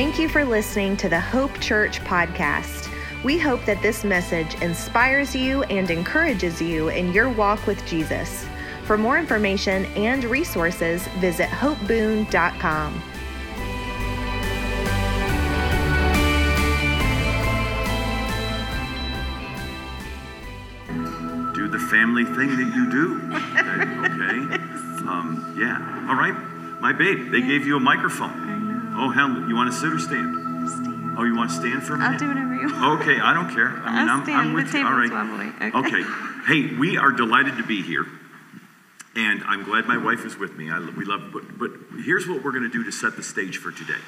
Thank you for listening to the Hope Church podcast. We hope that this message inspires you and encourages you in your walk with Jesus. For more information and resources, visit hopeboon.com. do the family thing that you do. Okay? Um, yeah. All right. My babe, they gave you a microphone. Oh, hell, you want to sit or stand? Stand. Oh, you want to stand for a minute? I'll do whatever you want. Okay, I don't care. I mean, I'll I'm, stand. I'm The with you. All right. right. Okay. Hey, we are delighted to be here, and I'm glad my wife is with me. I, we love, but, but here's what we're going to do to set the stage for today.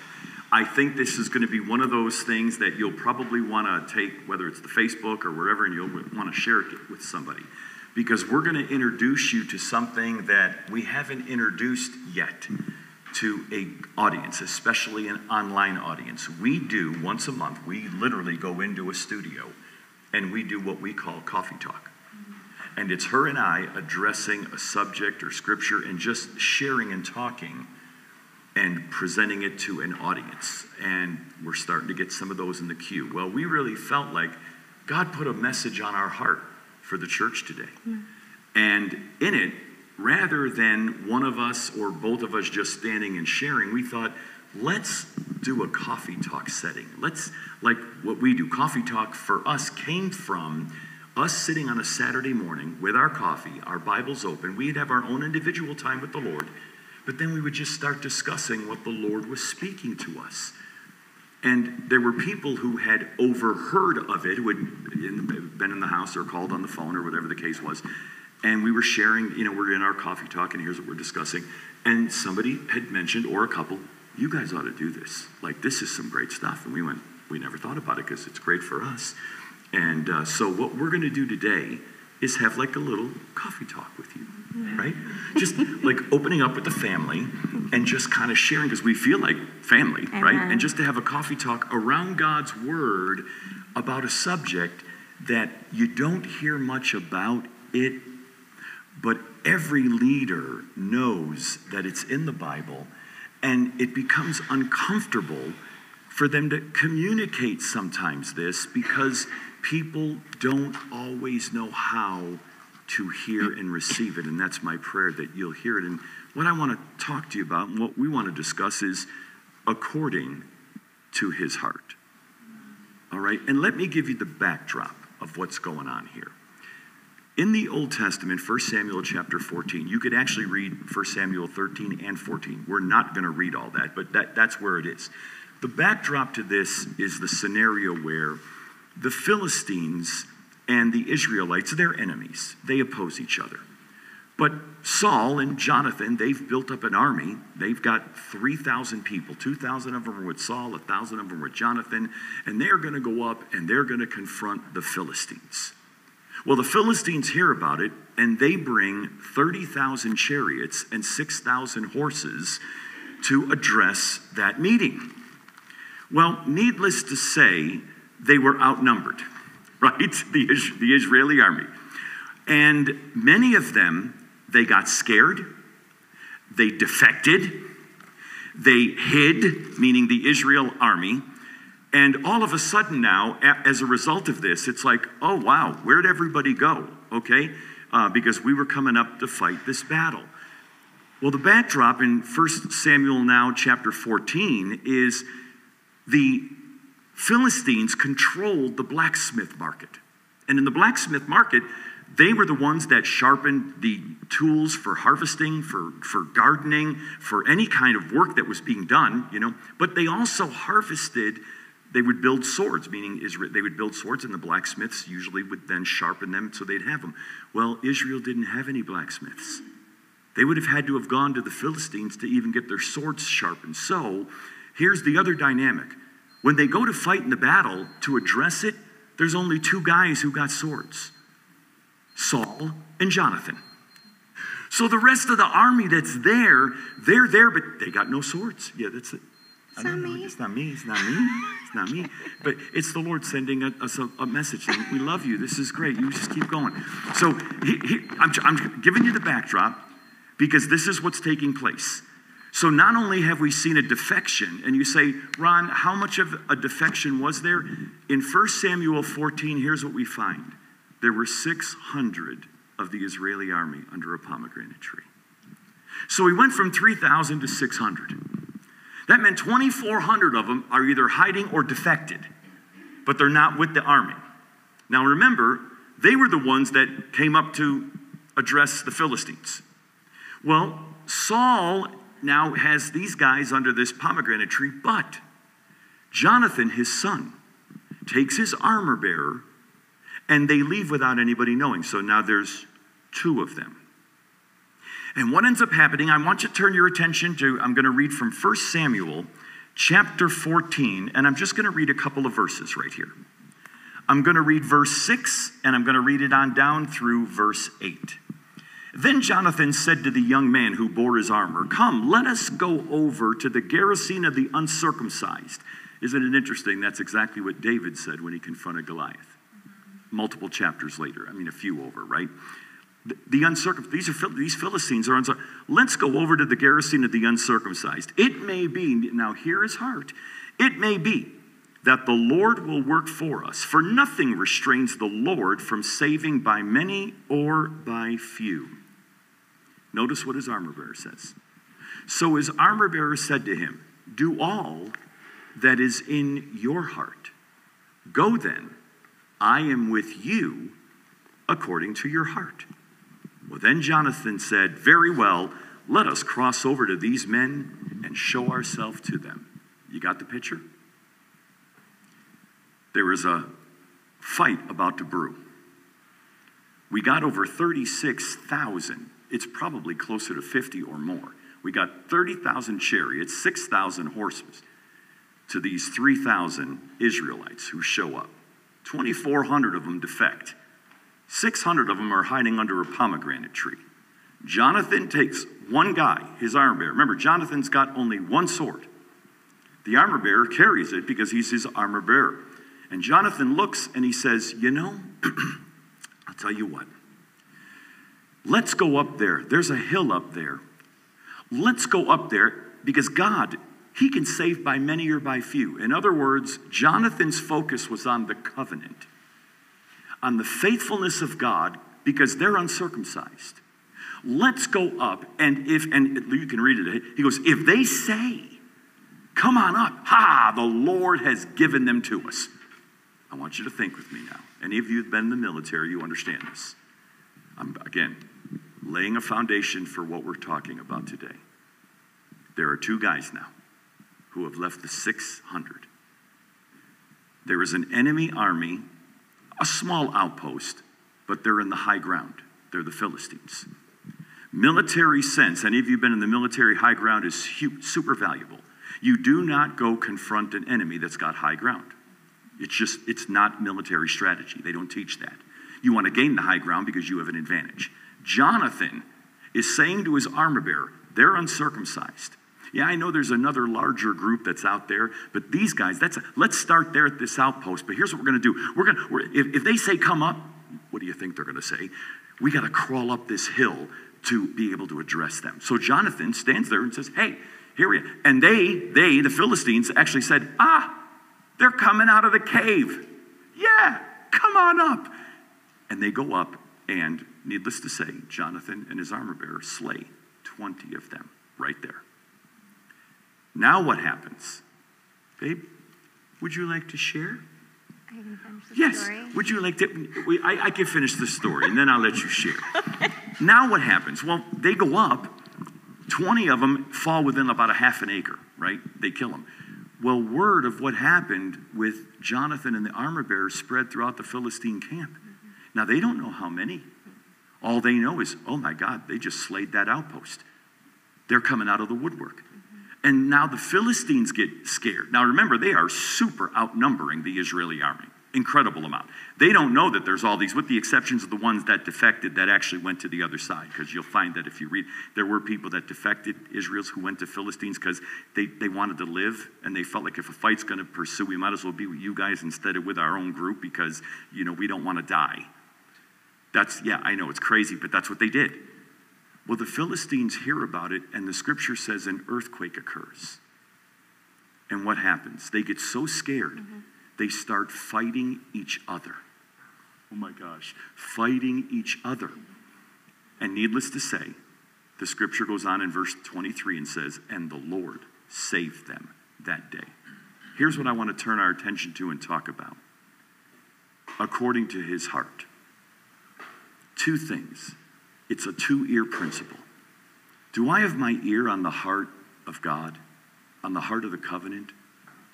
I think this is going to be one of those things that you'll probably want to take, whether it's the Facebook or wherever, and you'll want to share it with somebody, because we're going to introduce you to something that we haven't introduced yet to a audience, especially an online audience. We do once a month. We literally go into a studio, and we do what we call coffee talk. And it's her and I addressing a subject or scripture and just sharing and talking and presenting it to an audience. And we're starting to get some of those in the queue. Well, we really felt like God put a message on our heart for the church today. Hmm. And in it, rather than one of us or both of us just standing and sharing, we thought, let's do a coffee talk setting. Let's, like what we do, coffee talk for us came from us sitting on a Saturday morning with our coffee, our Bibles open. We'd have our own individual time with the Lord, but then we would just start discussing what the Lord was speaking to us. And there were people who had overheard of it, who had been in the house or called on the phone or whatever the case was. And we were sharing, you know, we're in our coffee talk and here's what we're discussing. And somebody had mentioned, or a couple, you guys ought to do this. Like, this is some great stuff. And we went, we never thought about it because it's great for us. And uh, so, what we're going to do today is have like a little coffee talk with you, right? Just like opening up with the family and just kind of sharing because we feel like family, right? And just to have a coffee talk around God's word about a subject that you don't hear much about it, but every leader knows that it's in the Bible and it becomes uncomfortable for them to communicate sometimes this because people don't always know how to hear and receive it. And that's my prayer that you'll hear it. And what I want to talk to you about and what we want to discuss is according to his heart. All right? And let me give you the backdrop of what's going on here. In the Old Testament, 1 Samuel chapter 14, you could actually read 1 Samuel 13 and 14. We're not going to read all that, but that, that's where it is. The backdrop to this is the scenario where the Philistines and the Israelites, they're enemies. They oppose each other. But Saul and Jonathan, they've built up an army. They've got 3,000 people. 2,000 of them are with Saul, 1,000 of them with Jonathan. And they're going to go up and they're going to confront the Philistines. Well, the Philistines hear about it and they bring 30,000 chariots and 6,000 horses to address that meeting. Well, needless to say, they were outnumbered, right? The, the Israeli army. And many of them, they got scared, they defected, they hid, meaning the Israel army. And all of a sudden now, as a result of this, it's like, oh wow, where'd everybody go? Okay? Uh, because we were coming up to fight this battle. Well, the backdrop in 1 Samuel now, chapter 14, is the Philistines controlled the blacksmith market. And in the blacksmith market, they were the ones that sharpened the tools for harvesting, for, for gardening, for any kind of work that was being done, you know. But they also harvested, they would build swords, meaning Israel, they would build swords, and the blacksmiths usually would then sharpen them so they'd have them. Well, Israel didn't have any blacksmiths. They would have had to have gone to the Philistines to even get their swords sharpened. So here's the other dynamic. When they go to fight in the battle to address it, there's only two guys who got swords Saul and Jonathan. So the rest of the army that's there, they're there, but they got no swords. Yeah, that's it. It's not me. It's not me. It's not me. It's not me. But it's the Lord sending a- us a, a message saying, We love you. This is great. You just keep going. So he, he, I'm, I'm giving you the backdrop because this is what's taking place. So not only have we seen a defection, and you say, Ron, how much of a defection was there? In 1 Samuel 14, here's what we find there were 600 of the Israeli army under a pomegranate tree. So we went from 3,000 to 600. That meant 2,400 of them are either hiding or defected, but they're not with the army. Now remember, they were the ones that came up to address the Philistines. Well, Saul now has these guys under this pomegranate tree, but Jonathan, his son, takes his armor bearer and they leave without anybody knowing. So now there's two of them. And what ends up happening, I want you to turn your attention to, I'm going to read from 1 Samuel chapter 14, and I'm just going to read a couple of verses right here. I'm going to read verse 6, and I'm going to read it on down through verse 8. Then Jonathan said to the young man who bore his armor, Come, let us go over to the garrison of the uncircumcised. Isn't it interesting? That's exactly what David said when he confronted Goliath. Multiple chapters later, I mean, a few over, right? The, uncircumcised, these, are, these Philistines are uncircumcised. Let's go over to the garrison of the uncircumcised. It may be, now hear his heart, it may be that the Lord will work for us, for nothing restrains the Lord from saving by many or by few. Notice what his armor bearer says. So his armor bearer said to him, Do all that is in your heart. Go then, I am with you according to your heart. Well, then Jonathan said, Very well, let us cross over to these men and show ourselves to them. You got the picture? There is a fight about to brew. We got over 36,000 it's probably closer to 50 or more. We got 30,000 chariots, 6,000 horses to these 3,000 Israelites who show up. 2,400 of them defect. 600 of them are hiding under a pomegranate tree. Jonathan takes one guy, his armor bearer. Remember, Jonathan's got only one sword. The armor bearer carries it because he's his armor bearer. And Jonathan looks and he says, You know, I'll tell you what. Let's go up there. There's a hill up there. Let's go up there because God, He can save by many or by few. In other words, Jonathan's focus was on the covenant, on the faithfulness of God because they're uncircumcised. Let's go up, and if, and you can read it, he goes, if they say, come on up, ha, the Lord has given them to us. I want you to think with me now. Any of you who've been in the military, you understand this. I'm, again, laying a foundation for what we're talking about today. There are two guys now who have left the 600. There is an enemy army, a small outpost, but they're in the high ground. They're the Philistines. Military sense, any of you been in the military, high ground is super valuable. You do not go confront an enemy that's got high ground. It's just, it's not military strategy. They don't teach that. You want to gain the high ground because you have an advantage. Jonathan is saying to his armor bearer, they're uncircumcised. Yeah, I know there's another larger group that's out there, but these guys, that's a, let's start there at this outpost. But here's what we're going to do. We're going to if, if they say come up, what do you think they're going to say? We got to crawl up this hill to be able to address them. So Jonathan stands there and says, "Hey, here we are." And they, they, the Philistines, actually said, "Ah, they're coming out of the cave. Yeah, come on up." And they go up, and needless to say, Jonathan and his armor bearer slay 20 of them right there. Now what happens? Babe, would you like to share? yes. Story. Would you like to? We, I, I, can finish the story and then I'll let you share. Now what happens? Well, they go up. 20 of them fall within about a half an acre, right? They kill them. Well, word of what happened with Jonathan and the armor bearer spread throughout the Philistine camp. Now, they don't know how many. All they know is, oh my God, they just slayed that outpost. They're coming out of the woodwork. And now the Philistines get scared. Now remember, they are super outnumbering the Israeli army. Incredible amount. They don't know that there's all these, with the exceptions of the ones that defected that actually went to the other side. Because you'll find that if you read, there were people that defected, Israel's, who went to Philistines because they, they wanted to live and they felt like if a fight's going to pursue, we might as well be with you guys instead of with our own group because, you know, we don't want to die. That's, yeah, I know it's crazy, but that's what they did. Well, the Philistines hear about it, and the scripture says an earthquake occurs. And what happens? They get so scared, mm-hmm. they start fighting each other. Oh my gosh, fighting each other. And needless to say, the scripture goes on in verse 23 and says, And the Lord saved them that day. Here's what I want to turn our attention to and talk about according to his heart. Two things. It's a two ear principle. Do I have my ear on the heart of God, on the heart of the covenant,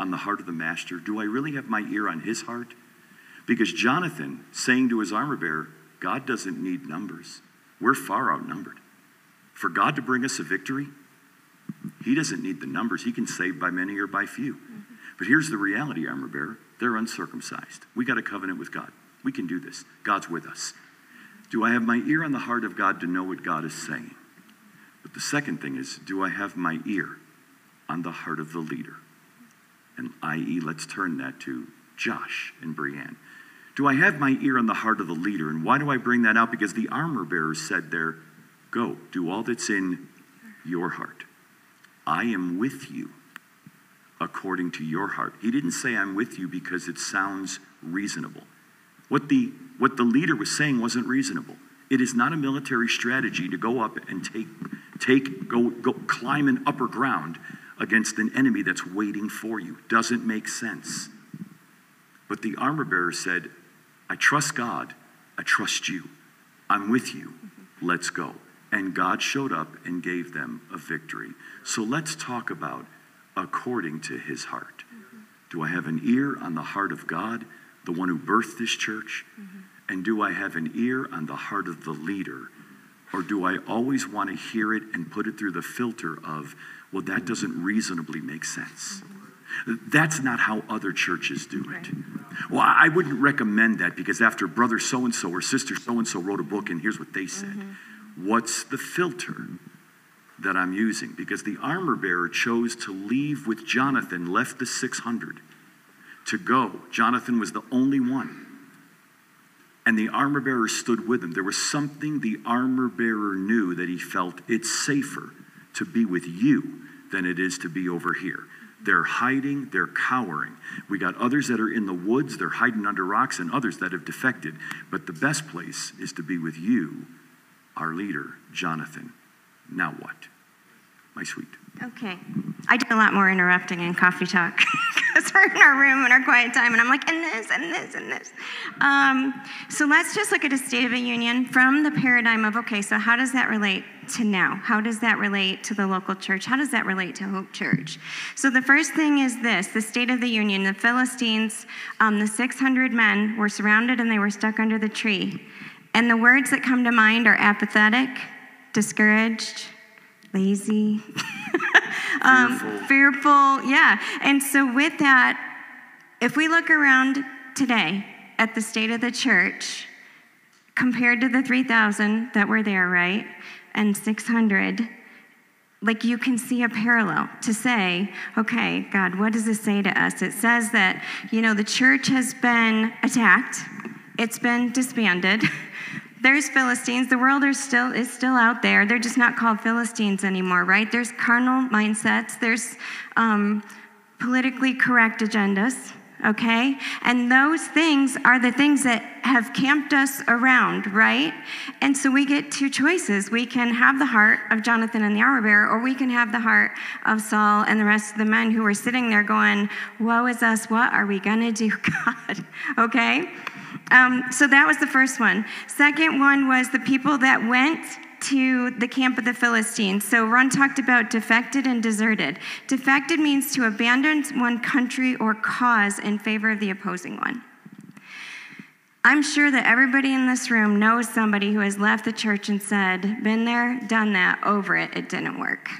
on the heart of the master? Do I really have my ear on his heart? Because Jonathan saying to his armor bearer, God doesn't need numbers. We're far outnumbered. For God to bring us a victory, he doesn't need the numbers. He can save by many or by few. Mm-hmm. But here's the reality, armor bearer they're uncircumcised. We got a covenant with God. We can do this. God's with us. Do I have my ear on the heart of God to know what God is saying? But the second thing is, do I have my ear on the heart of the leader? And i.e., let's turn that to Josh and Brienne. Do I have my ear on the heart of the leader? And why do I bring that out? Because the armor bearer said there, Go, do all that's in your heart. I am with you according to your heart. He didn't say, I'm with you because it sounds reasonable. What the, what the leader was saying wasn't reasonable. It is not a military strategy to go up and take, take go, go climb an upper ground against an enemy that's waiting for you. Doesn't make sense. But the armor bearer said, I trust God. I trust you. I'm with you. Let's go. And God showed up and gave them a victory. So let's talk about according to his heart. Do I have an ear on the heart of God, the one who birthed this church? Mm-hmm. And do I have an ear on the heart of the leader? Or do I always want to hear it and put it through the filter of, well, that doesn't reasonably make sense? Mm-hmm. That's not how other churches do it. Well, I wouldn't recommend that because after brother so and so or sister so and so wrote a book, and here's what they said. Mm-hmm. What's the filter? that I'm using because the armor bearer chose to leave with Jonathan, left the 600 to go. Jonathan was the only one. And the armor bearer stood with him. There was something the armor bearer knew that he felt it's safer to be with you than it is to be over here. They're hiding, they're cowering. We got others that are in the woods, they're hiding under rocks, and others that have defected. But the best place is to be with you, our leader, Jonathan. Now what? My sweet. Okay. I do a lot more interrupting in coffee talk we're in our room in our quiet time, and I'm like, and this, and this, and this. Um, so let's just look at a State of the Union from the paradigm of okay, so how does that relate to now? How does that relate to the local church? How does that relate to Hope Church? So the first thing is this the State of the Union. The Philistines, um, the 600 men were surrounded and they were stuck under the tree. And the words that come to mind are apathetic, discouraged, lazy, um, fearful. fearful. Yeah. And so, with that, if we look around today at the state of the church, compared to the 3,000 that were there, right? And 600, like you can see a parallel to say, okay, God, what does this say to us? It says that, you know, the church has been attacked, it's been disbanded. there's Philistines. The world is still, is still out there. They're just not called Philistines anymore, right? There's carnal mindsets. There's um, politically correct agendas, okay? And those things are the things that have camped us around, right? And so we get two choices. We can have the heart of Jonathan and the armor bearer, or we can have the heart of Saul and the rest of the men who were sitting there going, Woe is us, what are we gonna do, God? okay? Um, so that was the first one. Second one was the people that went to the camp of the Philistines. So Ron talked about defected and deserted. Defected means to abandon one country or cause in favor of the opposing one. I'm sure that everybody in this room knows somebody who has left the church and said, Been there, done that, over it, it didn't work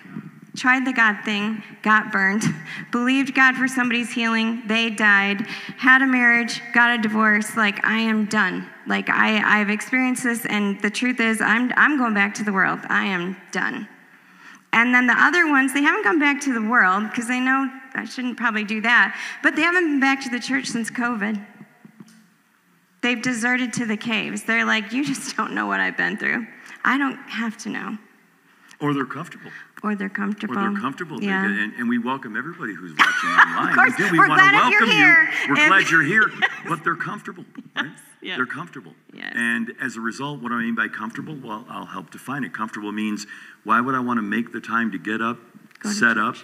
tried the God thing, got burned, believed God for somebody's healing, they died, had a marriage, got a divorce, like I am done. Like I, I've experienced this, and the truth is, I'm, I'm going back to the world. I am done. And then the other ones, they haven't gone back to the world because they know I shouldn't probably do that, but they haven't been back to the church since COVID. They've deserted to the caves. They're like, You just don't know what I've been through. I don't have to know. Or they're comfortable. Or they're comfortable. Or they're comfortable. Yeah. And, and we welcome everybody who's watching online. of course. We do. We We're want to glad you're welcome here. you. We're If- glad you're here. But they're comfortable. Right? yeah. They're comfortable. Yes. And as a result, what do I mean by comfortable? Well, I'll help define it. Comfortable means why would I want to make the time to get up, Go set up,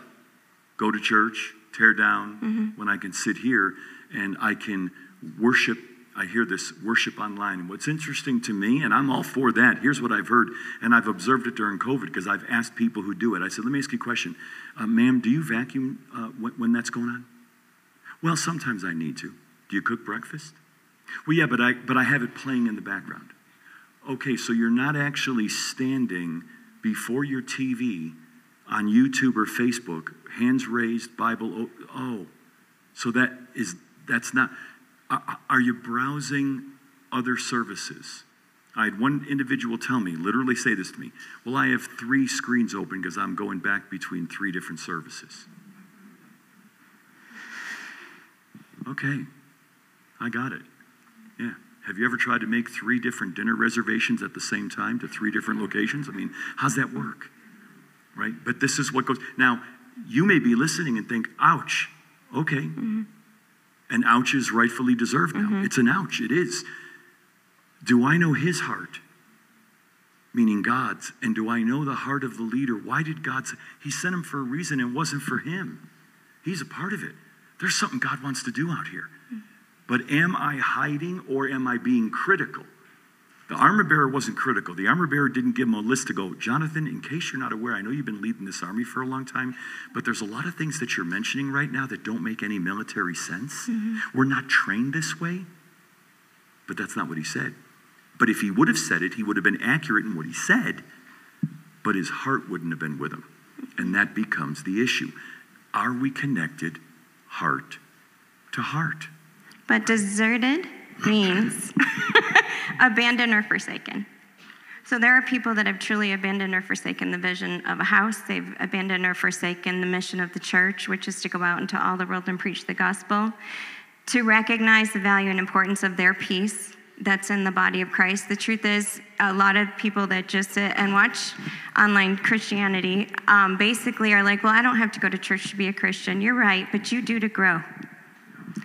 go to church, tear down, Mm-hmm. when I can sit here and I can worship. I hear this worship online. And what's interesting to me, and I'm all for that, here's what I've heard, and I've observed it during COVID because I've asked people who do it. I said, let me ask you a question. Uh, ma'am, do you vacuum uh, when, when that's going on? Well, sometimes I need to. Do you cook breakfast? Well, yeah, but I, but I have it playing in the background. Okay, so you're not actually standing before your TV on YouTube or Facebook, hands raised, Bible. Oh, oh. so that is that's not. Are, you browsing other services? I had one individual tell me, literally say this to me. Well, I have three screens open because I'm going back between three different services. Okay, I got it. Yeah. Have you ever tried to make three different dinner reservations at the same time to three different locations? I mean, how's that work? Right? But this is what goes. Now, you may be listening and think, ouch. Okay. Mm-hmm. And ouch is rightfully deserved now. Mm-hmm. It's an ouch. It is. Do I know his heart? Meaning God's. And do I know the heart of the leader? Why did God say? He sent him for a reason and it wasn't for him. He's a part of it. There's something God wants to do out here. Mm. But am I hiding or am I being critical? The armor bearer wasn't critical. The armor bearer didn't give him a list to go, Jonathan, in case you're not aware, I know you've been leading this army for a long time, but there's a lot of things that you're mentioning right now that don't make any military sense. Mm-hmm. We're not trained this way. But that's not what he said. But if he would have said it, he would have been accurate in what he said, but his heart wouldn't have been with him. And that becomes the issue. Are we connected heart to heart? But deserted means abandoned or forsaken. So there are people that have truly abandoned or forsaken the vision of a house. They've abandoned or forsaken the mission of the church, which is to go out into all the world and preach the gospel, to recognize the value and importance of their piece that's in the body of Christ. The truth is, a lot of people that just sit and watch online Christianity um, basically are like, well, I don't have to go to church to be a Christian. You're right, but you do to grow.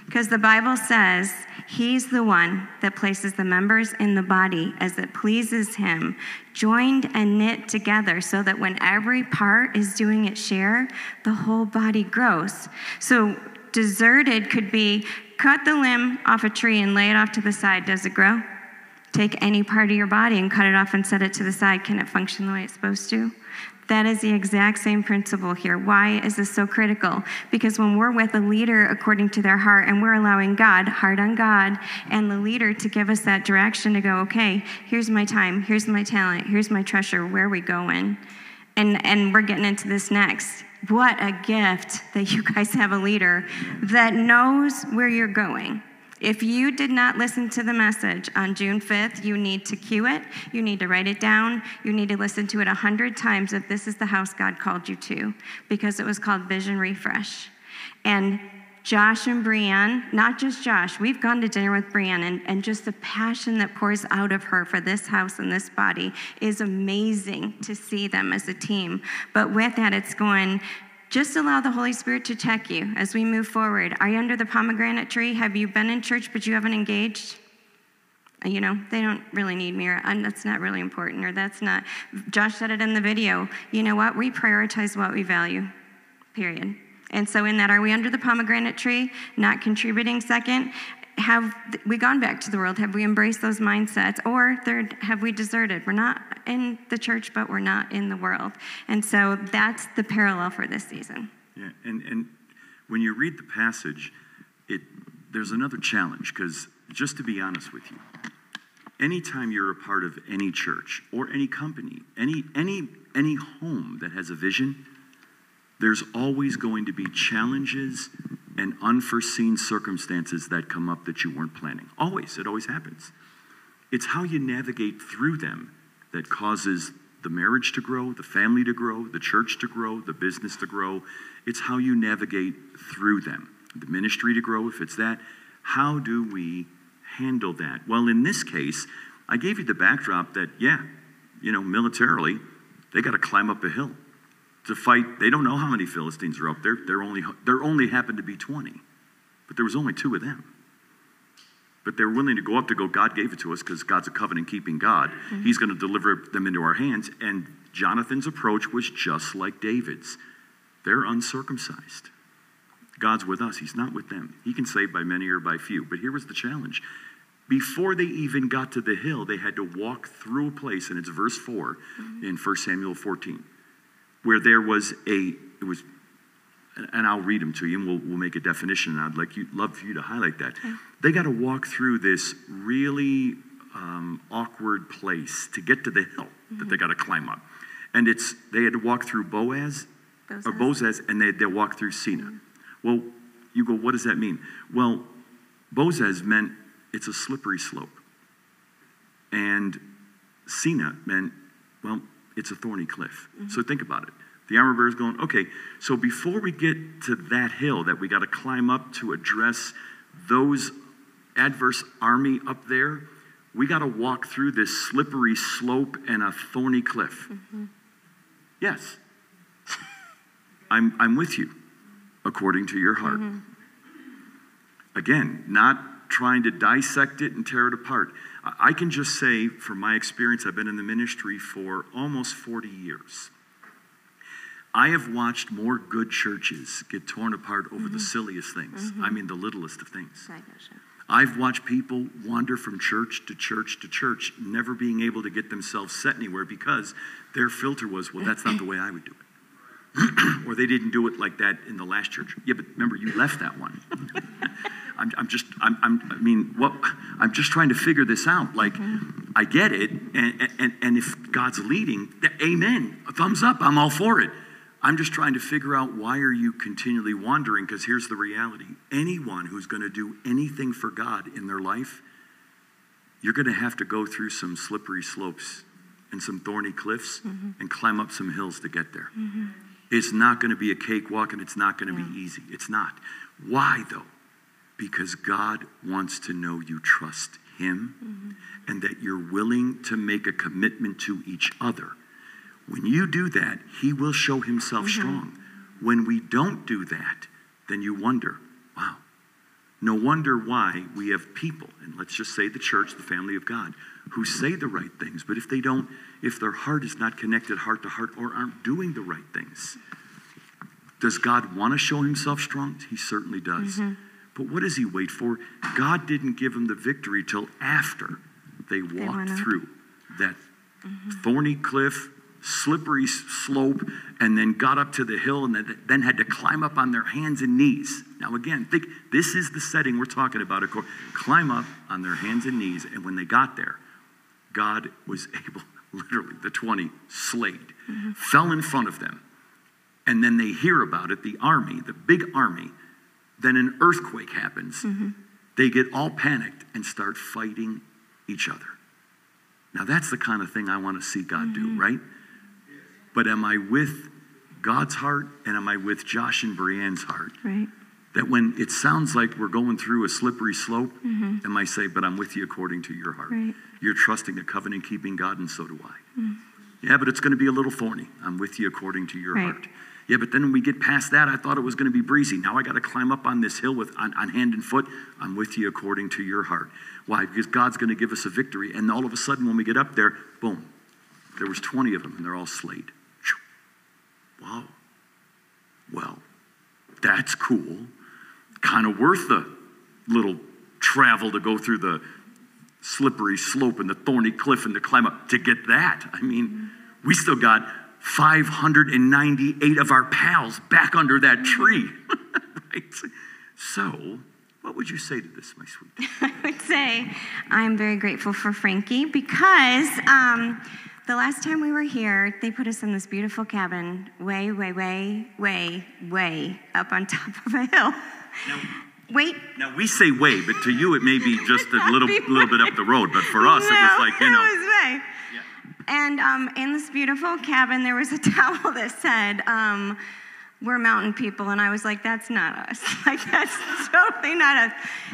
Because the Bible says he's the one that places the members in the body as it pleases him, joined and knit together, so that when every part is doing its share, the whole body grows. So, deserted could be cut the limb off a tree and lay it off to the side. Does it grow? Take any part of your body and cut it off and set it to the side. Can it function the way it's supposed to? That is the exact same principle here. Why is this so critical? Because when we're with a leader according to their heart and we're allowing God, heart on God, and the leader to give us that direction to go, okay, here's my time, here's my talent, here's my treasure, where are we going? And, and we're getting into this next. What a gift that you guys have a leader that knows where you're going. If you did not listen to the message on June 5th, you need to cue it. You need to write it down. You need to listen to it a hundred times if this is the house God called you to, because it was called Vision Refresh. And Josh and Brianne, not just Josh, we've gone to dinner with Brianne, and, and just the passion that pours out of her for this house and this body is amazing to see them as a team. But with that, it's going, just allow the Holy Spirit to check you as we move forward. Are you under the pomegranate tree? Have you been in church but you haven't engaged? You know, they don't really need me, or "Uh, that's not really important, or that's not. Josh said it in the video. You know what? We prioritize what we value, period. And so, in that, are we under the pomegranate tree, not contributing second? Have we gone back to the world? Have we embraced those mindsets? Or third, have we deserted? We're not in the church, but we're not in the world. And so, that's the parallel for this season. Yeah, and, and when you read the passage, it, there's another challenge because, just to be honest with you, anytime you're a part of any church or any company, any, any, any home that has a vision, there's always going to be challenges and unforeseen circumstances that come up that you weren't planning. Always, it always happens. It's how you navigate through them that causes the marriage to grow, the family to grow, the church to grow, the business to grow. It's how you navigate through them, the ministry to grow, if it's that. How do we handle that? Well, in this case, I gave you the backdrop that, yeah, you know, militarily, They got to climb up a hill to fight. They don't know how many Philistines are up there. There only, there only happened to be 20, but there was only two of them. But they're willing to go up to go, God gave it to us because God's a covenant keeping God. Mm-hmm. He's going to deliver them into our hands. And Jonathan's approach was just like David's. They're uncircumcised. God's with us, He's not with them. He can save by many or by few. But here was the challenge. Before they even got to the hill, they had to walk through a place, and it's verse 4 mm-hmm. in 1 Samuel 14, where there was a, it was, and I'll read them to you, and we'll, we'll make a definition, and I'd like you, love for you to highlight that. Okay. They got to walk through this really um, awkward place to get to the hill mm-hmm. that they got to climb up. And it's, they had to walk through Boaz, or Bozez, and they, they walk through Seneh. Mm-hmm. Well, you go, what does that mean? Well, Bozez meant it's a slippery slope. And Seneh meant, well, it's a thorny cliff. Mm-hmm. So think about it. The armor bearer is going, okay, so before we get to that hill that we got to climb up to address those adverse army up there, we got to walk through this slippery slope and a thorny cliff. Mm-hmm. Yes. I'm, I'm with you according to your heart. Mm-hmm. Again, not trying to dissect it and tear it apart. I can just say, from my experience, I've been in the ministry for almost 40 years. I have watched more good churches get torn apart over mm-hmm. the silliest things. Mm-hmm. I mean, the littlest of things. I've watched people wander from church to church to church, never being able to get themselves set anywhere because their filter was, well, that's not the way I would do it. or they didn't do it like that in the last church. Yeah, but remember, you left that one. I'm, I'm, just, I'm, I'm, i mean, what? I'm just trying to figure this out. Like. I get it, and, and, and if God's leading, amen, a thumbs up, I'm all for it. I'm just trying to figure out why are you continually wandering? Because here's the reality: anyone who's going to do anything for God in their life, you're going to have to go through some slippery slopes and some thorny cliffs mm-hmm. and climb up some hills to get there. Mm-hmm. It's not going to be a cakewalk and it's not going to yeah. be easy. It's not. Why, though? Because God wants to know you trust Him mm-hmm. and that you're willing to make a commitment to each other. When you do that, He will show Himself mm-hmm. strong. When we don't do that, then you wonder, no wonder why we have people, and let's just say the church, the family of God, who say the right things, but if they don't, if their heart is not connected heart to heart or aren't doing the right things, does God want to show himself strong? He certainly does. Mm-hmm. But what does he wait for? God didn't give him the victory till after they walked they through that mm-hmm. thorny cliff, slippery slope, and then got up to the hill and then had to climb up on their hands and knees. Now, again, think this is the setting we're talking about. Of course, Climb up on their hands and knees, and when they got there, God was able, literally, the 20 slayed, mm-hmm. fell in front of them. And then they hear about it, the army, the big army. Then an earthquake happens. Mm-hmm. They get all panicked and start fighting each other. Now, that's the kind of thing I want to see God mm-hmm. do, right? But am I with God's heart and am I with Josh and Brienne's heart? Right. That when it sounds like we're going through a slippery slope, mm-hmm. am I say, but I'm with you according to your heart? Right. You're trusting a covenant keeping God, and so do I. Mm. Yeah, but it's going to be a little thorny. I'm with you according to your right. heart. Yeah, but then when we get past that, I thought it was going to be breezy. Now I got to climb up on this hill with on, on hand and foot. I'm with you according to your heart. Why? Because God's going to give us a victory. And all of a sudden, when we get up there, boom, there was 20 of them, and they're all slayed. Wow. Well, that's cool. Kind of worth the little travel to go through the slippery slope and the thorny cliff and to climb up to get that. I mean, we still got 598 of our pals back under that tree. right? So, what would you say to this, my sweet? I would say I'm very grateful for Frankie because um, the last time we were here, they put us in this beautiful cabin, way, way, way, way, way up on top of a hill. Now, Wait. Now we say way, but to you it may be just a little little bit up the road. But for us, no, it was like you know. It was way. Yeah. And um, in this beautiful cabin, there was a towel that said, um, "We're mountain people," and I was like, "That's not us. like that's totally not us."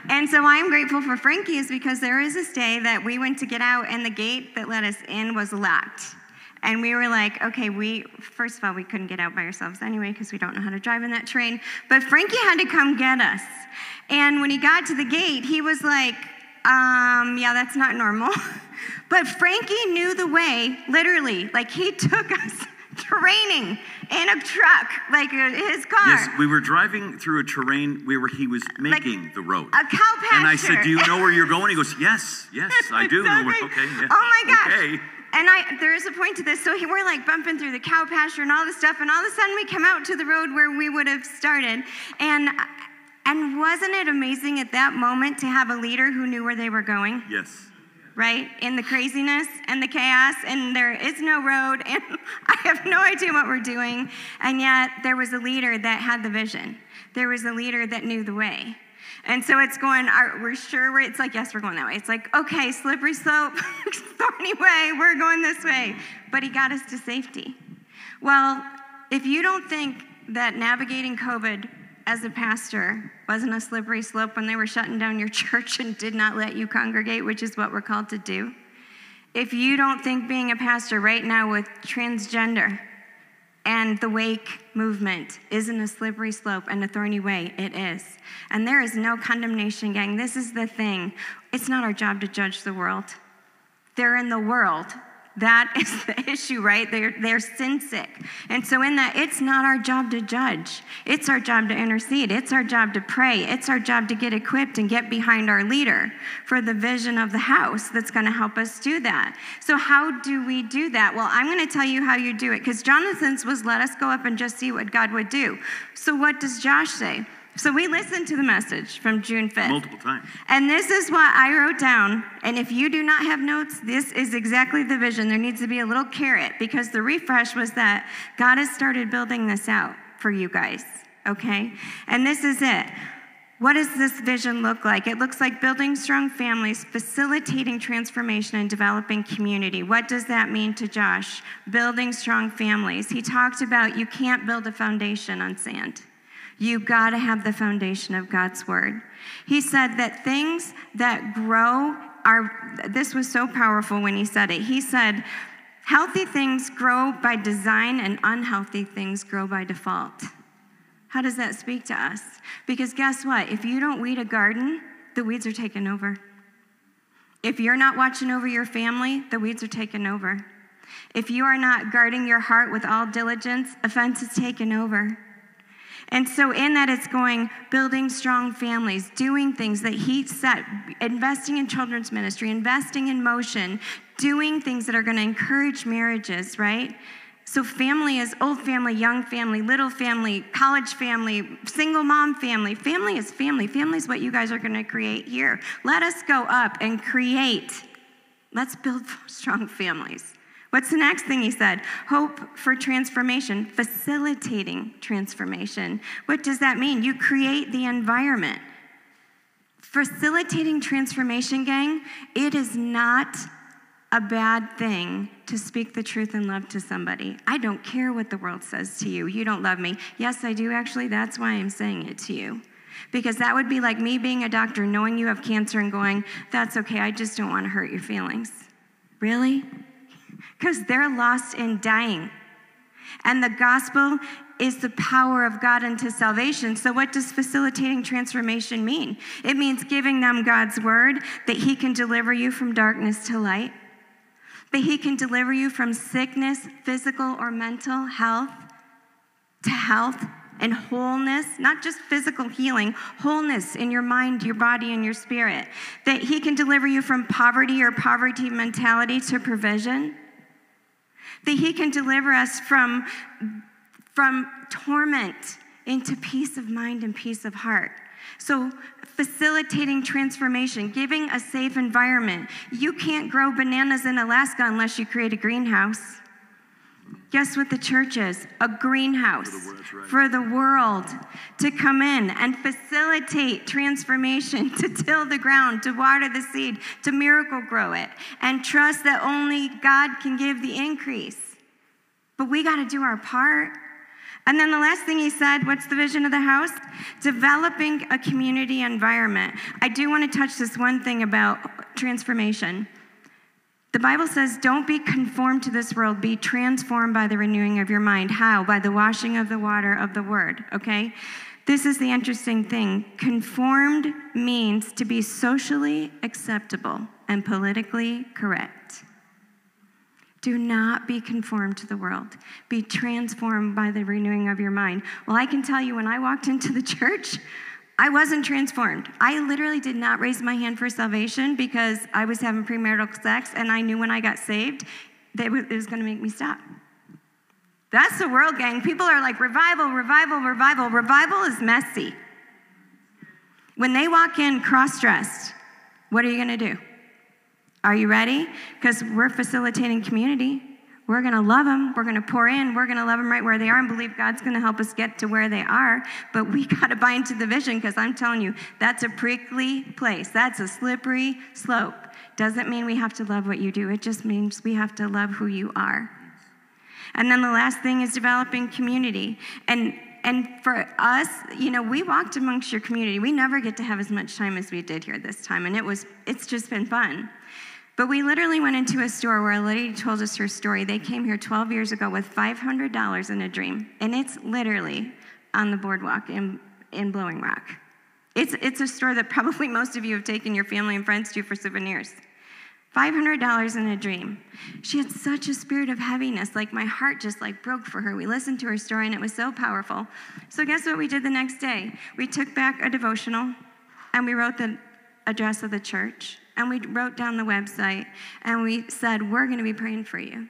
And so I am grateful for Frankie, is because there is this day that we went to get out, and the gate that let us in was locked. And we were like, okay, we, first of all, we couldn't get out by ourselves anyway because we don't know how to drive in that terrain. But Frankie had to come get us. And when he got to the gate, he was like, um, yeah, that's not normal. but Frankie knew the way, literally. Like he took us training in a truck, like uh, his car. Yes, we were driving through a terrain where he was making the road. A cow pasture. And I said, "Do you know where you're going?" He goes, "Yes, yes, I do where." Okay. Yeah. Oh my gosh. Okay. And I, there is a point to this. So we're like bumping through the cow pasture and all this stuff, and all of a sudden we come out to the road where we would have started. And and wasn't it amazing at that moment to have a leader who knew where they were going? Yes. Right? In the craziness and the chaos, and there is no road, and I have no idea what we're doing. And yet there was a leader that had the vision. There was a leader that knew the way. And so it's going, are, we're sure we're, it's like, yes, we're going that way. It's like, okay, slippery slope, thorny way, we're going this way. But he got us to safety. Well, if you don't think that navigating COVID as a pastor wasn't a slippery slope when they were shutting down your church and did not let you congregate, which is what we're called to do, if you don't think being a pastor right now with transgender and the wake movement isn't a slippery slope and a thorny way, it is. And there is no condemnation, gang. This is the thing. It's not our job to judge the world. They're in the world. That is the issue, right? They're, they're sin sick. And so, in that, it's not our job to judge. It's our job to intercede. It's our job to pray. It's our job to get equipped and get behind our leader for the vision of the house that's going to help us do that. So, how do we do that? Well, I'm going to tell you how you do it because Jonathan's was let us go up and just see what God would do. So, what does Josh say? So we listened to the message from June 5th. Multiple times. And this is what I wrote down. And if you do not have notes, this is exactly the vision. There needs to be a little carrot because the refresh was that God has started building this out for you guys, okay? And this is it. What does this vision look like? It looks like building strong families, facilitating transformation, and developing community. What does that mean to Josh? Building strong families. He talked about you can't build a foundation on sand. You got to have the foundation of God's word. He said that things that grow are, this was so powerful when he said it. He said, healthy things grow by design and unhealthy things grow by default. How does that speak to us? Because guess what? If you don't weed a garden, the weeds are taken over. If you're not watching over your family, the weeds are taken over. If you are not guarding your heart with all diligence, offense is taken over. And so, in that, it's going building strong families, doing things that He set, investing in children's ministry, investing in motion, doing things that are going to encourage marriages, right? So, family is old family, young family, little family, college family, single mom family. Family is family. Family is what you guys are going to create here. Let us go up and create. Let's build strong families. What's the next thing he said? Hope for transformation, facilitating transformation. What does that mean? You create the environment. Facilitating transformation, gang, it is not a bad thing to speak the truth and love to somebody. I don't care what the world says to you. You don't love me. Yes, I do actually. That's why I'm saying it to you. Because that would be like me being a doctor, knowing you have cancer and going, that's okay, I just don't want to hurt your feelings. Really? Because they're lost and dying. And the gospel is the power of God unto salvation. So, what does facilitating transformation mean? It means giving them God's word that He can deliver you from darkness to light, that He can deliver you from sickness, physical or mental health, to health and wholeness, not just physical healing, wholeness in your mind, your body, and your spirit. That He can deliver you from poverty or poverty mentality to provision that He can deliver us from, from torment into peace of mind and peace of heart. So, facilitating transformation, giving a safe environment. You can't grow bananas in Alaska unless you create a greenhouse. Guess what the church is? A greenhouse for the, right. for the world to come in and facilitate transformation, to till the ground, to water the seed, to miracle grow it, and trust that only God can give the increase. But we got to do our part. And then the last thing he said, what's the vision of the house? Developing a community environment. I do want to touch this one thing about transformation. The Bible says, don't be conformed to this world, be transformed by the renewing of your mind. How? By the washing of the water of the word, okay? This is the interesting thing. Conformed means to be socially acceptable and politically correct. Do not be conformed to the world. Be transformed by the renewing of your mind. Well, I can tell you when I walked into the church, I wasn't transformed. I literally did not raise my hand for salvation because I was having premarital sex and I knew when I got saved that it was going to make me stop. That's the world, gang. People are like, revival, revival, revival. Revival is messy. When they walk in cross dressed, what are you going to do? Are you ready? Because we're facilitating community. We're going to love them. We're going to pour in. We're going to love them right where they are and believe God's going to help us get to where they are. But we got to buy into the vision because I'm telling you, that's a prickly place. That's a slippery slope. Doesn't mean we have to love what you do, it just means we have to love who you are. And then the last thing is developing community. And and for us, you know, we walked amongst your community. We never get to have as much time as we did here this time, and it was it's just been fun. But we literally went into a store where a lady told us her story. They came here 12 years ago with $500 in a dream, and it's literally on the boardwalk in, in Blowing Rock. It's, it's a store that probably most of you have taken your family and friends to for souvenirs. $500 in a dream. She had such a spirit of heaviness, like my heart just like broke for her. We listened to her story and it was so powerful. So guess what we did the next day? We took back a devotional and we wrote the address of the church and we wrote down the website and we said, We're going to be praying for you.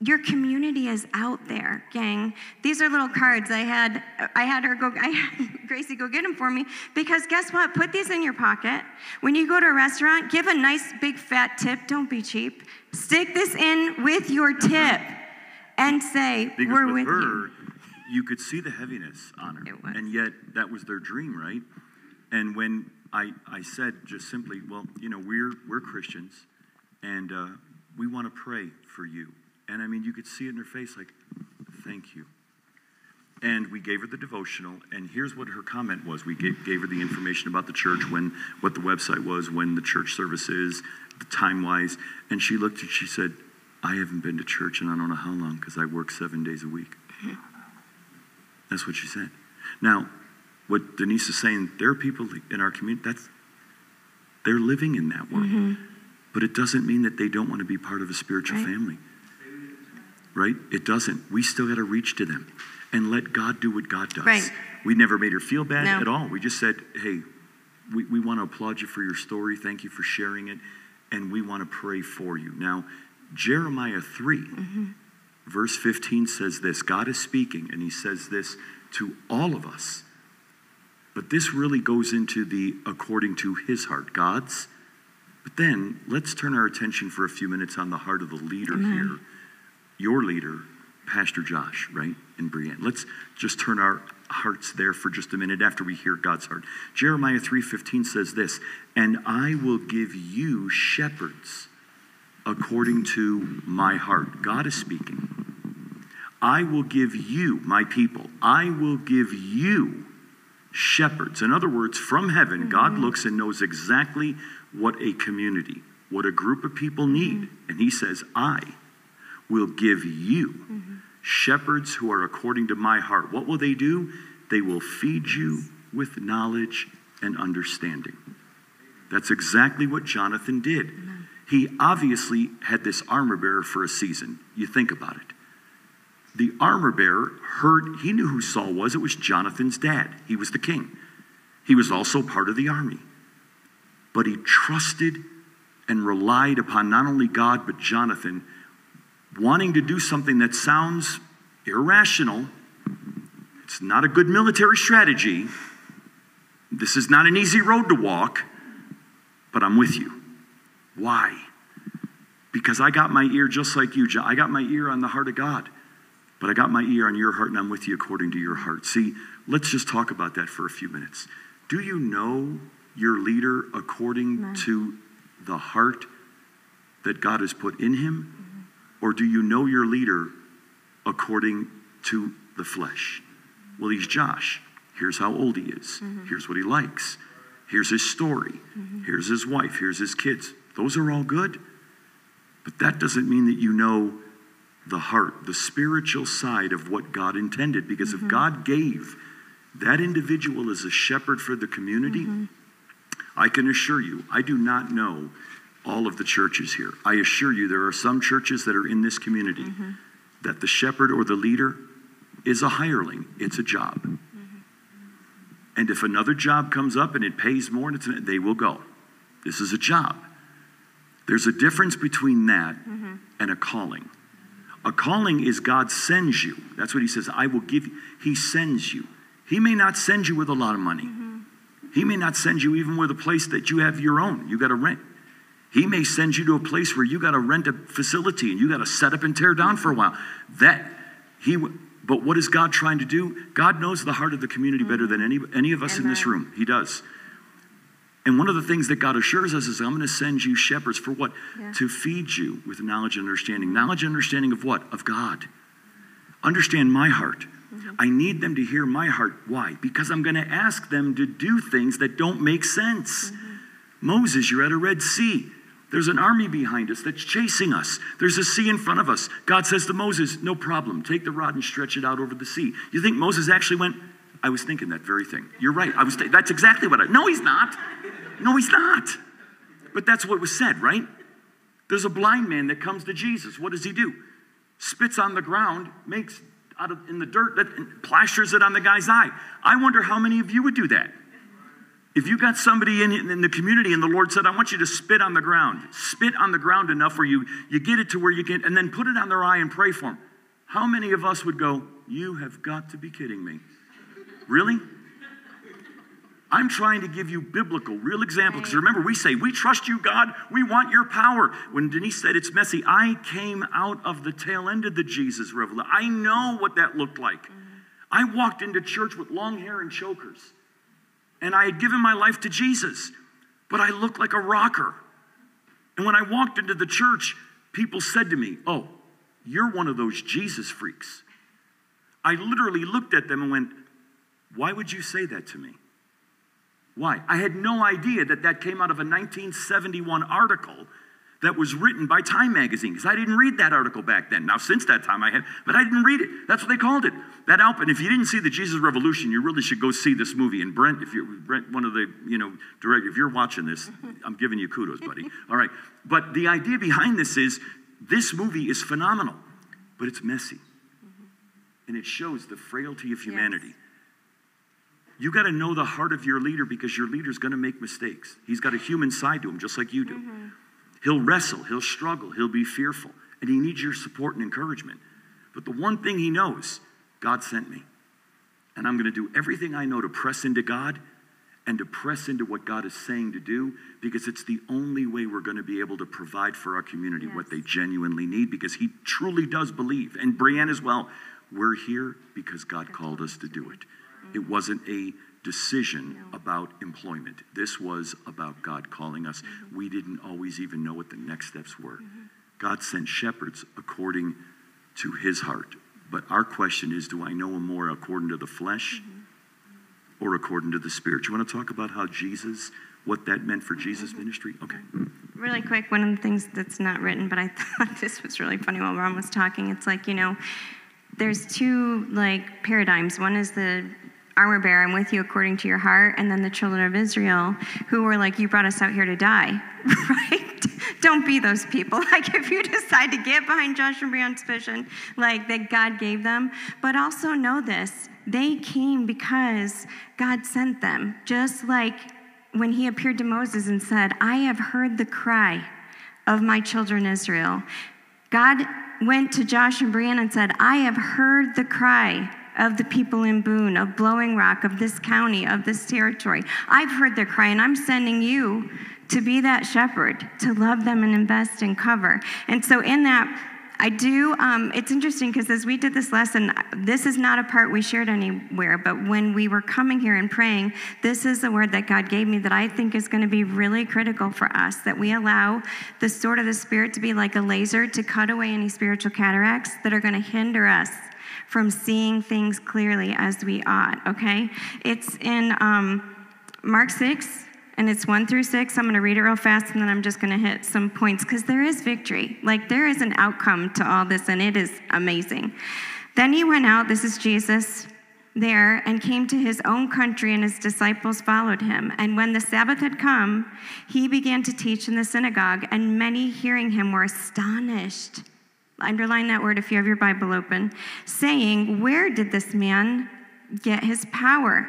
Your community is out there, gang. These are little cards. I had I had her go I had Gracie go get them for me because guess what? Put these in your pocket. When you go to a restaurant, give a nice big fat tip. Don't be cheap. Stick this in with your tip and say, because "We're with, with her, you." you could see the heaviness on her. It was. And yet, that was their dream, right? And when I, I said just simply, well, you know, we're, we're Christians, and uh, we want to pray for you. And I mean, you could see it in her face, like, thank you. And we gave her the devotional, and here's what her comment was. We gave, gave her the information about the church, when what the website was, when the church service is, the time wise. And she looked and she said, I haven't been to church and I don't know how long because I work seven days a week. That's what she said. Now, what Denise is saying, there are people in our community that's they're living in that world. Mm-hmm. But it doesn't mean that they don't want to be part of a spiritual Right. family. Right? It doesn't. We still got to reach to them and let God do what God does. Right. We never made her feel bad No. at all. We just said, hey, we, we want to applaud you for your story. Thank you for sharing it. And we want to pray for you. Now, Jeremiah 3, mm-hmm. verse 15 says this God is speaking, and he says this to all of us. But this really goes into the according to his heart, God's. But then let's turn our attention for a few minutes on the heart of the leader here, your leader, Pastor Josh, right? And Brienne. Let's just turn our hearts there for just a minute after we hear God's heart. Jeremiah 3:15 says this, "And I will give you shepherds according to my heart." God is speaking. I will give you, my people, I will give you shepherds. In other words, from heaven, God mm-hmm. looks and knows exactly what a community, what a group of people need. Mm-hmm. And He says, I will give you mm-hmm. shepherds who are according to my heart. What will they do? They will feed you with knowledge and understanding. That's exactly what Jonathan did. He obviously had this armor bearer for a season. You think about it. The armor bearer heard, he knew who Saul was. It was Jonathan's dad. He was the king. He was also part of the army. But he trusted and relied upon not only God, but Jonathan, wanting to do something that sounds irrational. It's not a good military strategy. This is not an easy road to walk, but I'm with you. Why? Because I got my ear just like you, John. I got my ear on the heart of God, but I got my ear on your heart, and I'm with you according to your heart. See, let's just talk about that for a few minutes. Do you know your leader according to the heart that God has put in him? Mm-hmm. Or do you know your leader according to the flesh? Well, he's Josh. Here's how old he is. Mm-hmm. Here's what he likes. Here's his story. Mm-hmm. Here's his wife. Here's his kids. Those are all good. But that doesn't mean that you know the heart, the spiritual side of what God intended. Because if mm-hmm. God gave that individual as a shepherd for the community, mm-hmm. I can assure you, I do not know all of the churches here. I assure you, there are some churches that are in this community mm-hmm. that the shepherd or the leader is a hireling, it's a job. And if another job comes up and it pays more, and it's, they will go. This is a job. There's a difference between that and a calling. A calling is God sends you. That's what he says, I will give you. He sends you. He may not send you with a lot of money. He may not send you even with a place that you have your own. You got to rent. He may send you to a place where you got to rent a facility and you got to set up and tear down for a while. That he but what is God trying to do? God knows the heart of the community better than any any of us in this room. He does. And one of the things that God assures us is, I'm going to send you shepherds for what? Yeah. To feed you with knowledge and understanding. Knowledge and understanding of what? Of God. Understand my heart. Mm-hmm. I need them to hear my heart. Why? Because I'm going to ask them to do things that don't make sense. Mm-hmm. Moses, you're at a Red Sea. There's an army behind us that's chasing us. There's a sea in front of us. God says to Moses, No problem. Take the rod and stretch it out over the sea. You think Moses actually went, I was thinking that very thing. You're right. I was. that's exactly what I. No, he's not. No, he's not. But that's what was said, right? There's a blind man that comes to Jesus. What does he do? Spits on the ground, makes out of in the dirt, that plasters it on the guy's eye. I wonder how many of you would do that. If you got somebody in, in the community and the Lord said, I want you to spit on the ground, spit on the ground enough where you, you get it to where you can, and then put it on their eye and pray for them. How many of us would go, You have got to be kidding me? Really? I'm trying to give you biblical, real examples. Because remember, we say, We trust you, God. We want your power. When Denise said it's messy, I came out of the tail end of the Jesus revolution. I know what that looked like. Mm-hmm. I walked into church with long hair and chokers, and I had given my life to Jesus, but I looked like a rocker. And when I walked into the church, people said to me, Oh, you're one of those Jesus freaks. I literally looked at them and went, Why would you say that to me? Why? I had no idea that that came out of a 1971 article that was written by Time magazine because I didn't read that article back then. Now, since that time I had, but I didn't read it. That's what they called it. That album. If you didn't see the Jesus Revolution, you really should go see this movie. And Brent, if you're Brent, one of the you know director, if you're watching this, I'm giving you kudos, buddy. All right. But the idea behind this is this movie is phenomenal, but it's messy, mm-hmm. and it shows the frailty of humanity. You got to know the heart of your leader because your leader's going to make mistakes. He's got a human side to him, just like you do. Mm-hmm. He'll wrestle, he'll struggle, he'll be fearful, and he needs your support and encouragement. But the one thing he knows God sent me. And I'm going to do everything I know to press into God and to press into what God is saying to do because it's the only way we're going to be able to provide for our community what they genuinely need because he truly does believe. And Brianne as well. We're here because God called us to do it. It wasn't a decision about employment. This was about God calling us. Mm-hmm. We didn't always even know what the next steps were. Mm-hmm. God sent shepherds according to his heart. But our question is do I know him more according to the flesh mm-hmm. or according to the spirit? You want to talk about how Jesus, what that meant for Jesus' ministry? Okay. Really quick, one of the things that's not written, but I thought this was really funny while Ron was talking. It's like, you know, there's two like paradigms. One is the armor bearer, I'm with you according to your heart, and then the children of Israel who were like, You brought us out here to die, right? Don't be those people. Like if you decide to get behind Josh and Brianna's vision, like that God gave them, but also know this, they came because God sent them. Just like when he appeared to Moses and said, I have heard the cry of my children Israel. God went to Josh and Brianna and said, I have heard the cry of the people in Boone, of Blowing Rock, of this county, of this territory. I've heard their cry, and I'm sending you to be that shepherd, to love them and invest and cover. And so, in that, I do, um, it's interesting because as we did this lesson, this is not a part we shared anywhere, but when we were coming here and praying, this is a word that God gave me that I think is going to be really critical for us that we allow the sword of the Spirit to be like a laser to cut away any spiritual cataracts that are going to hinder us from seeing things clearly as we ought, okay? It's in um, Mark 6, and it's one through six. I'm going to read it real fast and then I'm just going to hit some points because there is victory. Like there is an outcome to all this, and it is amazing. Then he went out, this is Jesus there, and came to his own country, and his disciples followed him. And when the Sabbath had come, he began to teach in the synagogue, and many hearing him were astonished. Underline that word if you have your Bible open, saying, Where did this man get his power?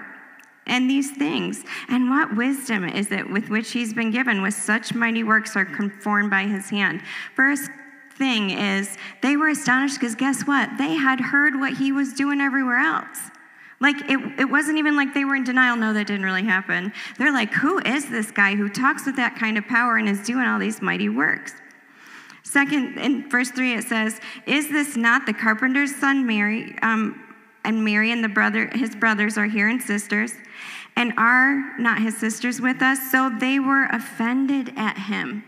and these things. And what wisdom is it with which he's been given, with such mighty works are conformed by his hand? First thing is, they were astonished because guess what? They had heard what he was doing everywhere else. Like, it, it wasn't even like they were in denial. No, that didn't really happen. They're like, who is this guy who talks with that kind of power and is doing all these mighty works? Second, in verse 3, it says, Is this not the carpenter's son, Mary? Um, and Mary and the brother, his brothers are here and sisters, and are not his sisters with us? So they were offended at him.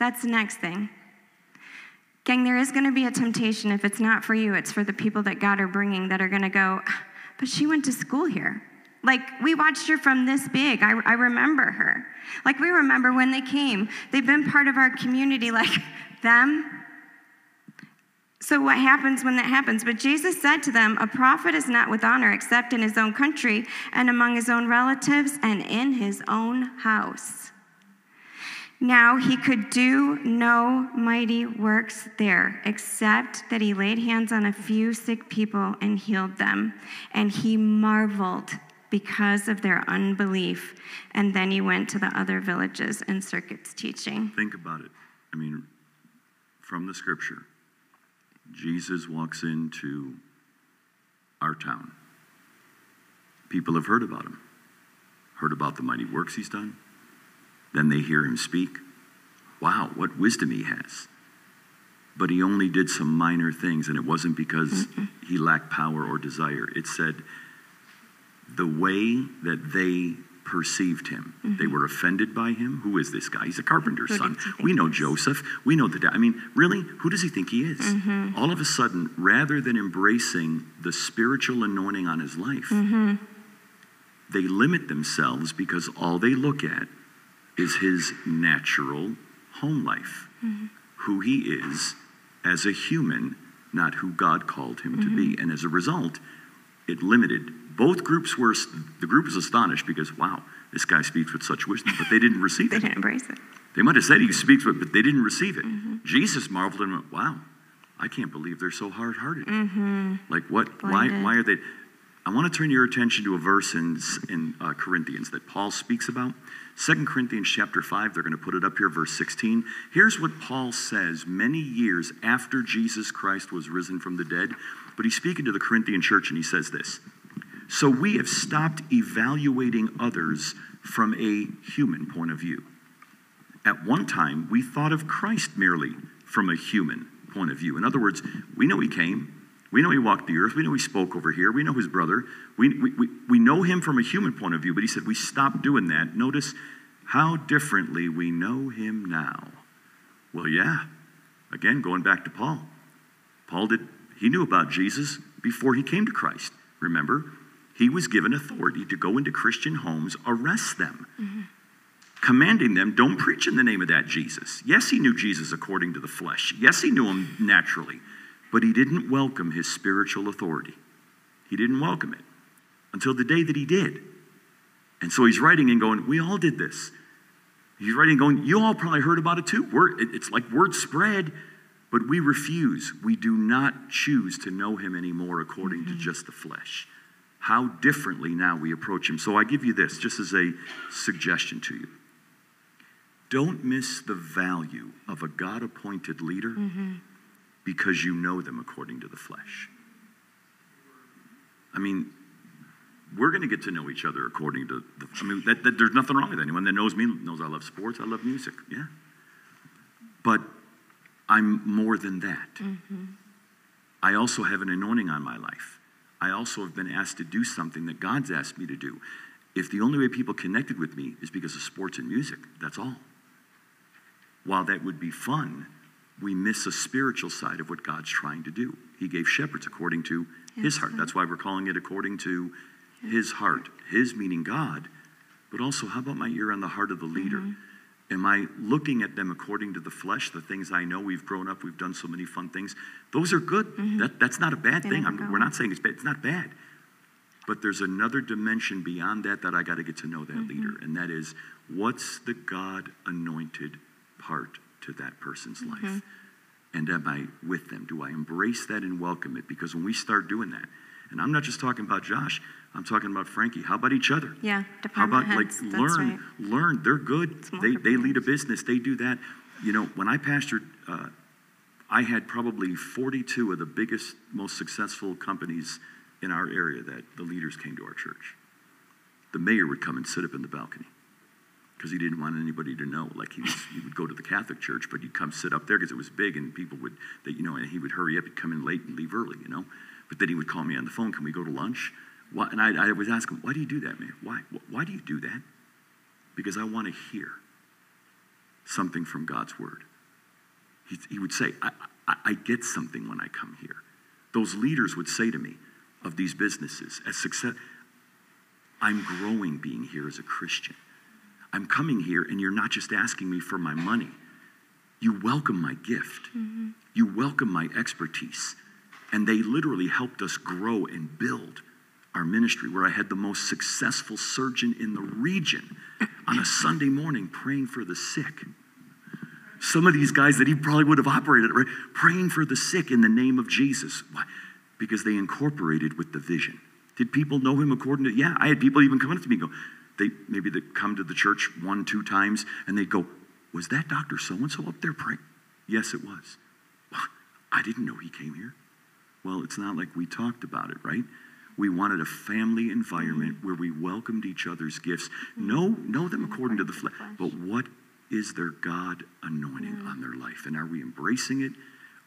That's the next thing. Gang, there is going to be a temptation. If it's not for you, it's for the people that God are bringing that are going to go, but she went to school here. Like, we watched her from this big. I, I remember her. Like, we remember when they came. They've been part of our community, like them, so, what happens when that happens? But Jesus said to them, A prophet is not with honor except in his own country and among his own relatives and in his own house. Now he could do no mighty works there, except that he laid hands on a few sick people and healed them. And he marveled because of their unbelief. And then he went to the other villages and circuits teaching. Think about it. I mean, from the scripture, Jesus walks into our town. People have heard about him, heard about the mighty works he's done. Then they hear him speak. Wow, what wisdom he has. But he only did some minor things, and it wasn't because mm he lacked power or desire. It said the way that they perceived him. Mm-hmm. They were offended by him. Who is this guy? He's a carpenter's son. We know Joseph. We know the. dad. I mean, really, who does he think he is? Mm-hmm. All of a sudden, rather than embracing the spiritual anointing on his life, mm-hmm. they limit themselves because all they look at is his natural home life, mm-hmm. who he is as a human, not who God called him to be. Mm-hmm. And as a result, it limited both groups were, the group was astonished because, wow, this guy speaks with such wisdom, but they didn't receive it. they didn't embrace it. They might have said he speaks with, but they didn't receive it. Mm-hmm. Jesus marveled and went, wow, I can't believe they're so hard hearted. Mm-hmm. Like, what? Why, why are they? I want to turn your attention to a verse in, in uh, Corinthians that Paul speaks about. Second Corinthians chapter 5, they're going to put it up here, verse 16. Here's what Paul says many years after Jesus Christ was risen from the dead. But he's speaking to the Corinthian church and he says this so we have stopped evaluating others from a human point of view. At one time, we thought of Christ merely from a human point of view. In other words, we know he came, we know he walked the earth, we know he spoke over here, we know his brother, we, we, we, we know him from a human point of view, but he said we stopped doing that. Notice how differently we know him now. Well, yeah, again, going back to Paul. Paul did, he knew about Jesus before he came to Christ. Remember, he was given authority to go into Christian homes, arrest them, mm-hmm. commanding them, don't preach in the name of that Jesus. Yes, he knew Jesus according to the flesh. Yes, he knew him naturally, but he didn't welcome his spiritual authority. He didn't welcome it until the day that he did. And so he's writing and going, We all did this. He's writing and going, You all probably heard about it too. Word, it's like word spread, but we refuse. We do not choose to know him anymore according mm-hmm. to just the flesh how differently now we approach Him. So I give you this just as a suggestion to you. Don't miss the value of a God appointed leader mm-hmm. because you know them according to the flesh. I mean, we're going to get to know each other according to the. I mean, that, that, there's nothing wrong with anyone that knows me knows I love sports, I love music, yeah. But I'm more than that. Mm-hmm. I also have an anointing on my life. I also have been asked to do something that God's asked me to do. If the only way people connected with me is because of sports and music, that's all. While that would be fun, we miss a spiritual side of what God's trying to do. He gave shepherds according to yes, his heart. That's why we're calling it according to his heart. His meaning God, But also, how about my ear on the heart of the leader? Mm-hmm. Am I looking at them according to the flesh, the things I know? We've grown up, we've done so many fun things. Those are good. That, that's not a bad Mm-hmm. They thing. I'm, we're not saying it's bad. It's not bad. But there's another dimension beyond that that I got to get to know that Mm-hmm. leader, and that is what's the God anointed part to that person's Mm-hmm. life? And am I with them? Do I embrace that and welcome it? Because when we start doing that, and I'm not just talking about Josh, I'm talking about Frankie. How about each other? Yeah, How department about like heads, that's learn, right. learn? They're good. They, they lead a business. They do that. You know, when I pastored, uh, I had probably 42 of the biggest, most successful companies in our area that the leaders came to our church. The mayor would come and sit up in the balcony because he didn't want anybody to know. Like he was, he would go to the Catholic church, but he'd come sit up there because it was big and people would, that you know, and he would hurry up. He'd come in late and leave early, you know. But then he would call me on the phone. Can we go to lunch? Why, and I, I was asking, why do you do that, man? Why? Why do you do that? Because I want to hear something from God's word. He, he would say, I, I, I get something when I come here. Those leaders would say to me of these businesses, as success, I'm growing being here as a Christian. I'm coming here and you're not just asking me for my money. You welcome my gift. Mm-hmm. You welcome my expertise. And they literally helped us grow and build our ministry where I had the most successful surgeon in the region on a Sunday morning praying for the sick. Some of these guys that he probably would have operated, right? Praying for the sick in the name of Jesus. Why? Because they incorporated with the vision. Did people know him according to? Yeah, I had people even come up to me and go, they maybe they come to the church one, two times, and they'd go, Was that Dr. So and so up there praying? Yes, it was. "Well, I didn't know he came here. Well, it's not like we talked about it, right? We wanted a family environment where we welcomed each other's gifts. Mm-hmm. Know, know them according to the flesh. But what is their God anointing mm. on their life? And are we embracing it?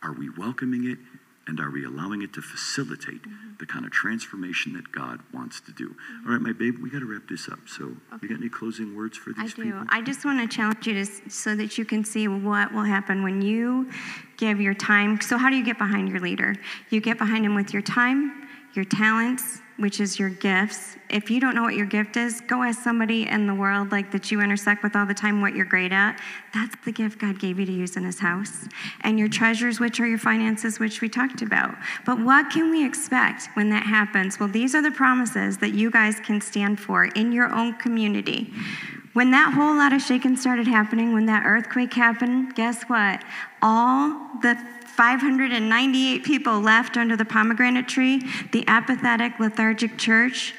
Are we welcoming it? And are we allowing it to facilitate mm-hmm. the kind of transformation that God wants to do? Mm-hmm. All right, my babe, we got to wrap this up. So, you got any closing words for I these do. people? I just want to challenge you to, so that you can see what will happen when you give your time. So, how do you get behind your leader? You get behind him with your time, your talents, which is your gifts. If you don't know what your gift is, go ask somebody in the world like that you intersect with all the time what you're great at. That's the gift God gave you to use in his house. And your treasures, which are your finances, which we talked about. But what can we expect when that happens? Well, these are the promises that you guys can stand for in your own community. When that whole lot of shaking started happening, when that earthquake happened, guess what? All the 598 people left under the pomegranate tree, the apathetic, lethargic church,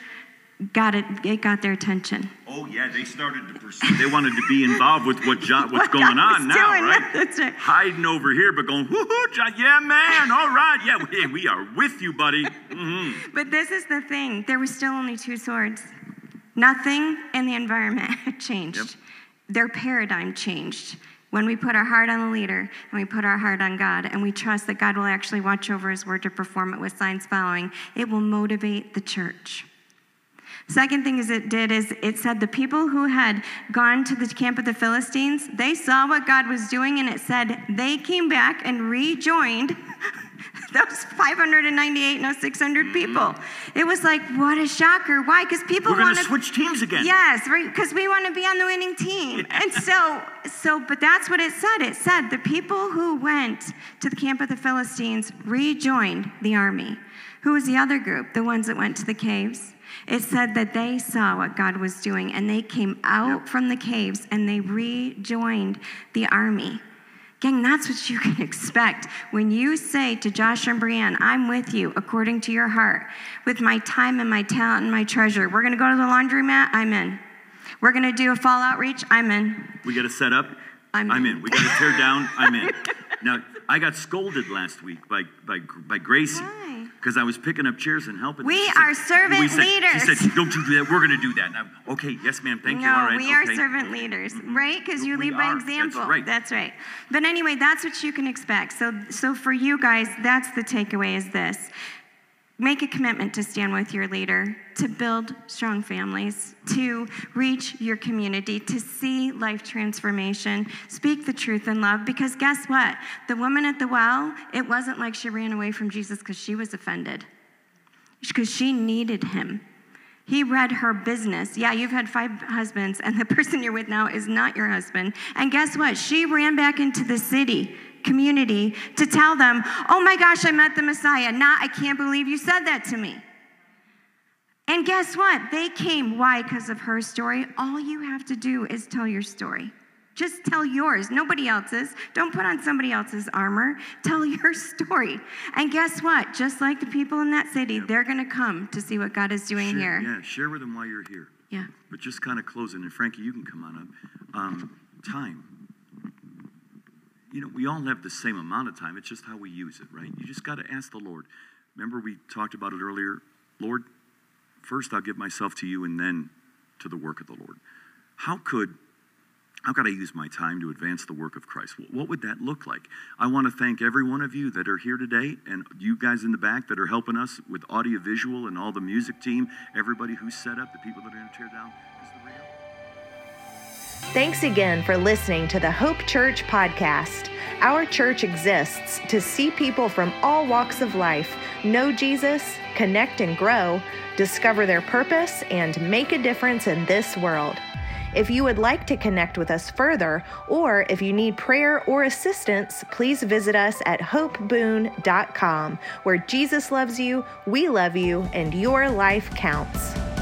got it, it got their attention. Oh yeah, they started to pursue. They wanted to be involved with what John, what's What going on now, right? that's right. Hiding over here, but going, whoo John, yeah, man, all right, yeah, we, we are with you, buddy. hmm But this is the thing there was still only two swords. Nothing in the environment changed. Yep. Their paradigm changed. When we put our heart on the leader and we put our heart on God and we trust that God will actually watch over his word to perform it with signs following, it will motivate the church. Second thing is it did is it said the people who had gone to the camp of the Philistines, they saw what God was doing and it said they came back and rejoined those 598, no 600 mm-hmm. people. It was like, what a shocker. Why? Because people want to switch teams again. Yes, because we want to be on the winning team. And so, so, but that's what it said. It said the people who went to the camp of the Philistines rejoined the army. Who was the other group? The ones that went to the caves. It said that they saw what God was doing and they came out from the caves and they rejoined the army. Gang, that's what you can expect when you say to Josh and Brianne, I'm with you according to your heart, with my time and my talent and my treasure. We're gonna go to the laundromat, I'm in. We're gonna do a fall outreach, I'm in. We got to set up. I'm I'm in. in. We got to tear down. I'm in. Now, I got scolded last week by by by Gracie? Because I was picking up chairs and helping. We said- are servant we said- leaders. She said, "Don't you do that. We're going to do that." And I'm, okay, yes, ma'am. Thank no, you. All right. we are okay. servant leaders, mm-hmm. right? Because you We lead by are. That's example. right. That's right. But anyway, that's what you can expect. So, so for you guys, that's the takeaway: is this. Make a commitment to stand with your leader, to build strong families, to reach your community, to see life transformation, speak the truth in love. Because guess what? The woman at the well, it wasn't like she ran away from Jesus because she was offended, because she needed him. He read her business. Yeah, you've had five husbands, and the person you're with now is not your husband. And guess what? She ran back into the city community to tell them, Oh my gosh, I met the Messiah. Not, I can't believe you said that to me. And guess what? They came. Why? Because of her story. All you have to do is tell your story. Just tell yours, nobody else's. Don't put on somebody else's armor. Tell your story. And guess what? Just like the people in that city, they're going to come to see what God is doing share, here. Yeah, share with them why you're here. Yeah. But just kind of closing, and Frankie, you can come on up. Um, time. You know, we all have the same amount of time. It's just how we use it, right? You just got to ask the Lord. Remember, we talked about it earlier. Lord, first I'll give myself to you and then to the work of the Lord. How could how could I use my time to advance the work of Christ? What would that look like? I want to thank every one of you that are here today and you guys in the back that are helping us with audio visual and all the music team, everybody who's set up, the people that are going to tear down. Thanks again for listening to the Hope Church podcast. Our church exists to see people from all walks of life know Jesus, connect and grow, discover their purpose, and make a difference in this world. If you would like to connect with us further, or if you need prayer or assistance, please visit us at hopeboone.com, where Jesus loves you, we love you, and your life counts.